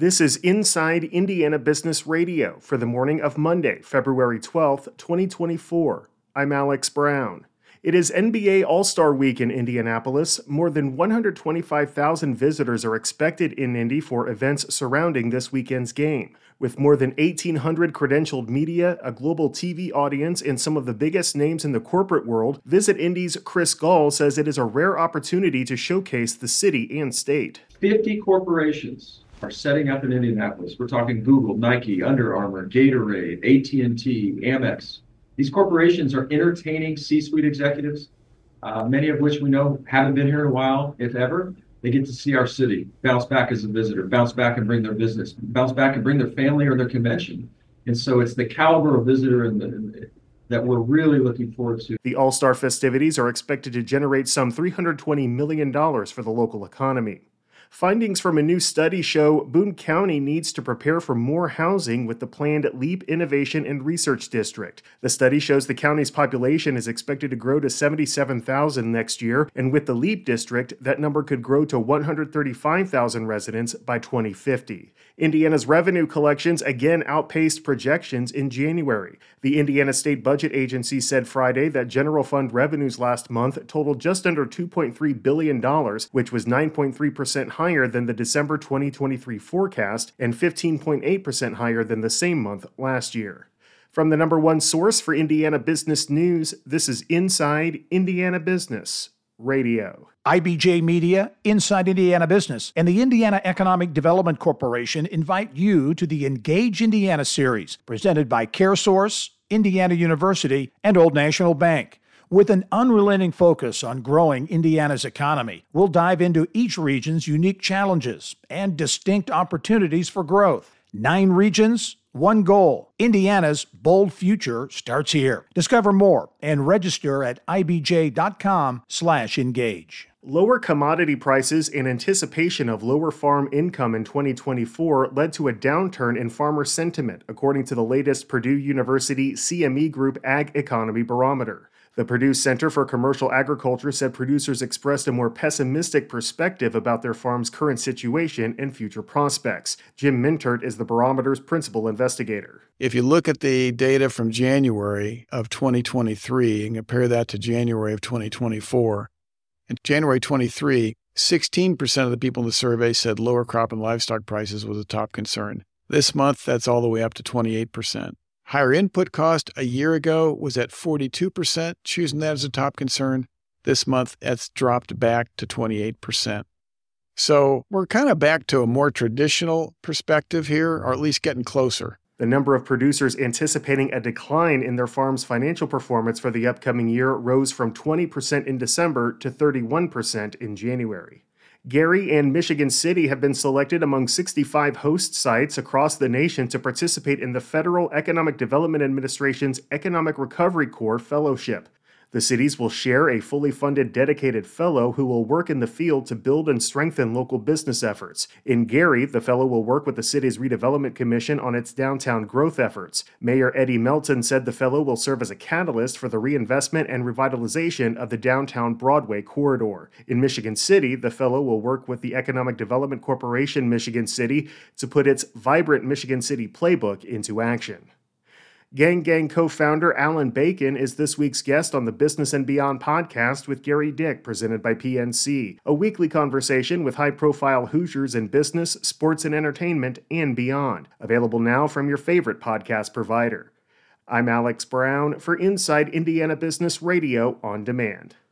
This is Inside Indiana Business Radio for the morning of Monday, February 12th, 2024. I'm Alex Brown. It is NBA All Star Week in Indianapolis. More than 125,000 visitors are expected in Indy for events surrounding this weekend's game. With more than 1,800 credentialed media, a global TV audience, and some of the biggest names in the corporate world, Visit Indy's Chris Gahl says it is a rare opportunity to showcase the city and state. 50 corporations are setting up in Indianapolis. We're talking Google, Nike, Under Armour, Gatorade, AT&T, Amex. These corporations are entertaining C-suite executives, uh, many of which we know haven't been here in a while, if ever. They get to see our city, bounce back as a visitor, bounce back and bring their business, bounce back and bring their family or their convention. And so it's the caliber of visitor and the, that we're really looking forward to. The All Star festivities are expected to generate some $320 million for the local economy. Findings from a new study show Boone County needs to prepare for more housing with the planned LEAP Innovation and Research District. The study shows the county's population is expected to grow to 77,000 next year, and with the LEAP District, that number could grow to 135,000 residents by 2050. Indiana's revenue collections again outpaced projections in January. The Indiana State Budget Agency said Friday that general fund revenues last month totaled just under $2.3 billion, which was 9.3% higher than the December 2023 forecast and 15.8% higher than the same month last year. From the number one source for Indiana business news, this is Inside Indiana Business Radio. IBJ Media, Inside Indiana Business, and the Indiana Economic Development Corporation invite you to the Engage Indiana series presented by CareSource, Indiana University, and Old National Bank. With an unrelenting focus on growing Indiana's economy, we'll dive into each region's unique challenges and distinct opportunities for growth. Nine regions, one goal. Indiana's bold future starts here. Discover more and register at ibj.com/engage. Lower commodity prices in anticipation of lower farm income in 2024 led to a downturn in farmer sentiment, according to the latest Purdue University CME Group Ag Economy Barometer. The Purdue Center for Commercial Agriculture said producers expressed a more pessimistic perspective about their farm's current situation and future prospects. Jim Mintert is the barometer's principal investigator. If you look at the data from January of 2023 and compare that to January of 2024, in January 23, 16% of the people in the survey said lower crop and livestock prices was a top concern. This month, that's all the way up to 28%. Higher input cost a year ago was at 42%, choosing that as a top concern. This month, that's dropped back to 28%. So we're kind of back to a more traditional perspective here, or at least getting closer. The number of producers anticipating a decline in their farm's financial performance for the upcoming year rose from 20% in December to 31% in January. Gary and Michigan City have been selected among 65 host sites across the nation to participate in the Federal Economic Development Administration's Economic Recovery Corps Fellowship. The cities will share a fully funded dedicated fellow who will work in the field to build and strengthen local business efforts. In Gary, the fellow will work with the city's redevelopment commission on its downtown growth efforts. Mayor Eddie Melton said the fellow will serve as a catalyst for the reinvestment and revitalization of the downtown Broadway corridor. In Michigan City, the fellow will work with the Economic Development Corporation Michigan City to put its vibrant Michigan City playbook into action. Gang Gang co founder Alan Bacon is this week's guest on the Business and Beyond podcast with Gerry Dick, presented by PNC, a weekly conversation with high profile Hoosiers in business, sports, and entertainment, and beyond. Available now from your favorite podcast provider. I'm Alex Brown for Inside Indiana Business Radio on Demand.